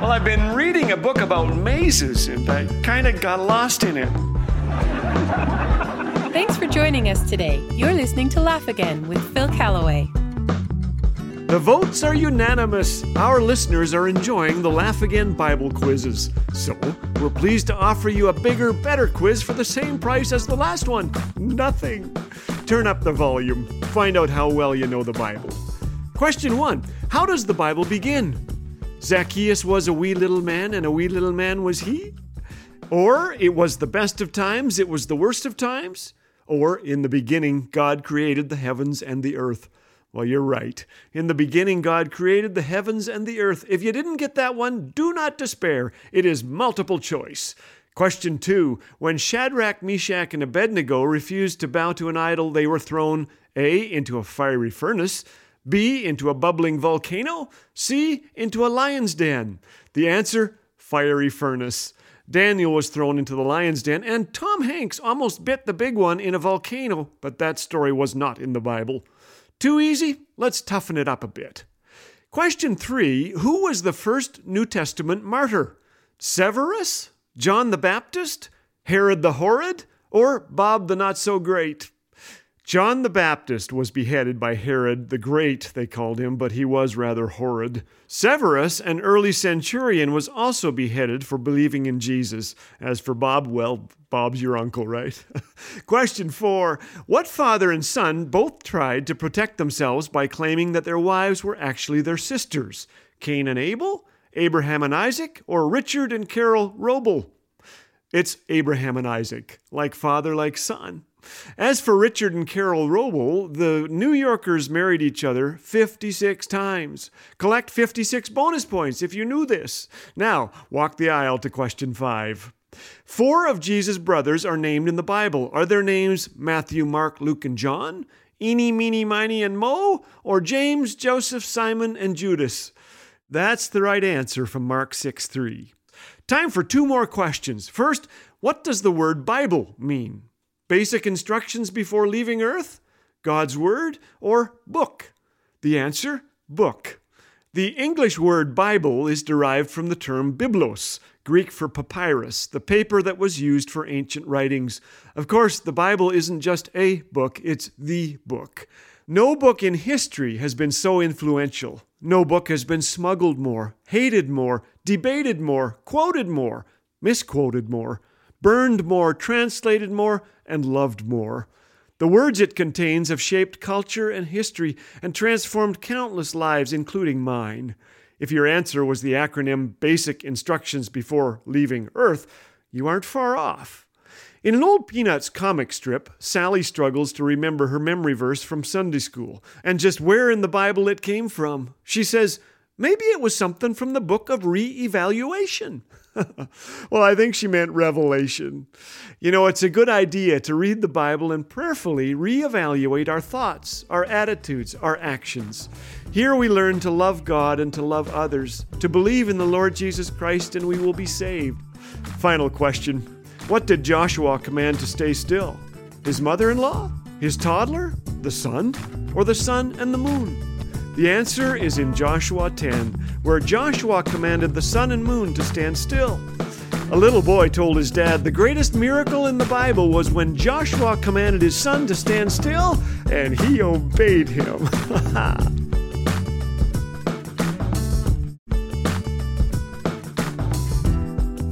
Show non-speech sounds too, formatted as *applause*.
Well, I've been reading a book about mazes and I kind of got lost in it. Thanks for joining us today. You're listening to Laugh Again with Phil Callaway. The votes are unanimous. Our listeners are enjoying the Laugh Again Bible quizzes. So, we're pleased to offer you a bigger, better quiz for the same price as the last one. Nothing. Turn up the volume. Find out how well you know the Bible. Question 1 How does the Bible begin? Zacchaeus was a wee little man, and a wee little man was he? Or it was the best of times, it was the worst of times? Or in the beginning, God created the heavens and the earth. Well, you're right. In the beginning, God created the heavens and the earth. If you didn't get that one, do not despair. It is multiple choice. Question two When Shadrach, Meshach, and Abednego refused to bow to an idol, they were thrown A. into a fiery furnace, B. into a bubbling volcano, C. into a lion's den. The answer fiery furnace. Daniel was thrown into the lion's den, and Tom Hanks almost bit the big one in a volcano, but that story was not in the Bible. Too easy? Let's toughen it up a bit. Question three Who was the first New Testament martyr? Severus? John the Baptist? Herod the Horrid? Or Bob the Not So Great? John the Baptist was beheaded by Herod the Great, they called him, but he was rather horrid. Severus, an early centurion, was also beheaded for believing in Jesus. As for Bob, well, Bob's your uncle, right? *laughs* Question four What father and son both tried to protect themselves by claiming that their wives were actually their sisters? Cain and Abel? Abraham and Isaac? Or Richard and Carol Roble? It's Abraham and Isaac, like father, like son. As for Richard and Carol Roble, the New Yorkers married each other 56 times. Collect 56 bonus points if you knew this. Now, walk the aisle to question five. Four of Jesus' brothers are named in the Bible. Are their names Matthew, Mark, Luke, and John? Eeny, meeny, miny, and mo? Or James, Joseph, Simon, and Judas? That's the right answer from Mark 6 3. Time for two more questions. First, what does the word Bible mean? Basic instructions before leaving Earth? God's Word? Or book? The answer book. The English word Bible is derived from the term biblos, Greek for papyrus, the paper that was used for ancient writings. Of course, the Bible isn't just a book, it's the book. No book in history has been so influential. No book has been smuggled more, hated more, debated more, quoted more, misquoted more, burned more, translated more, and loved more. The words it contains have shaped culture and history and transformed countless lives, including mine. If your answer was the acronym Basic Instructions Before Leaving Earth, you aren't far off. In an old Peanuts comic strip, Sally struggles to remember her memory verse from Sunday school and just where in the Bible it came from. She says, Maybe it was something from the book of re evaluation. *laughs* well, I think she meant revelation. You know, it's a good idea to read the Bible and prayerfully reevaluate our thoughts, our attitudes, our actions. Here we learn to love God and to love others, to believe in the Lord Jesus Christ, and we will be saved. Final question What did Joshua command to stay still? His mother in law? His toddler? The sun? Or the sun and the moon? The answer is in Joshua 10, where Joshua commanded the sun and moon to stand still. A little boy told his dad the greatest miracle in the Bible was when Joshua commanded his son to stand still, and he obeyed him. *laughs*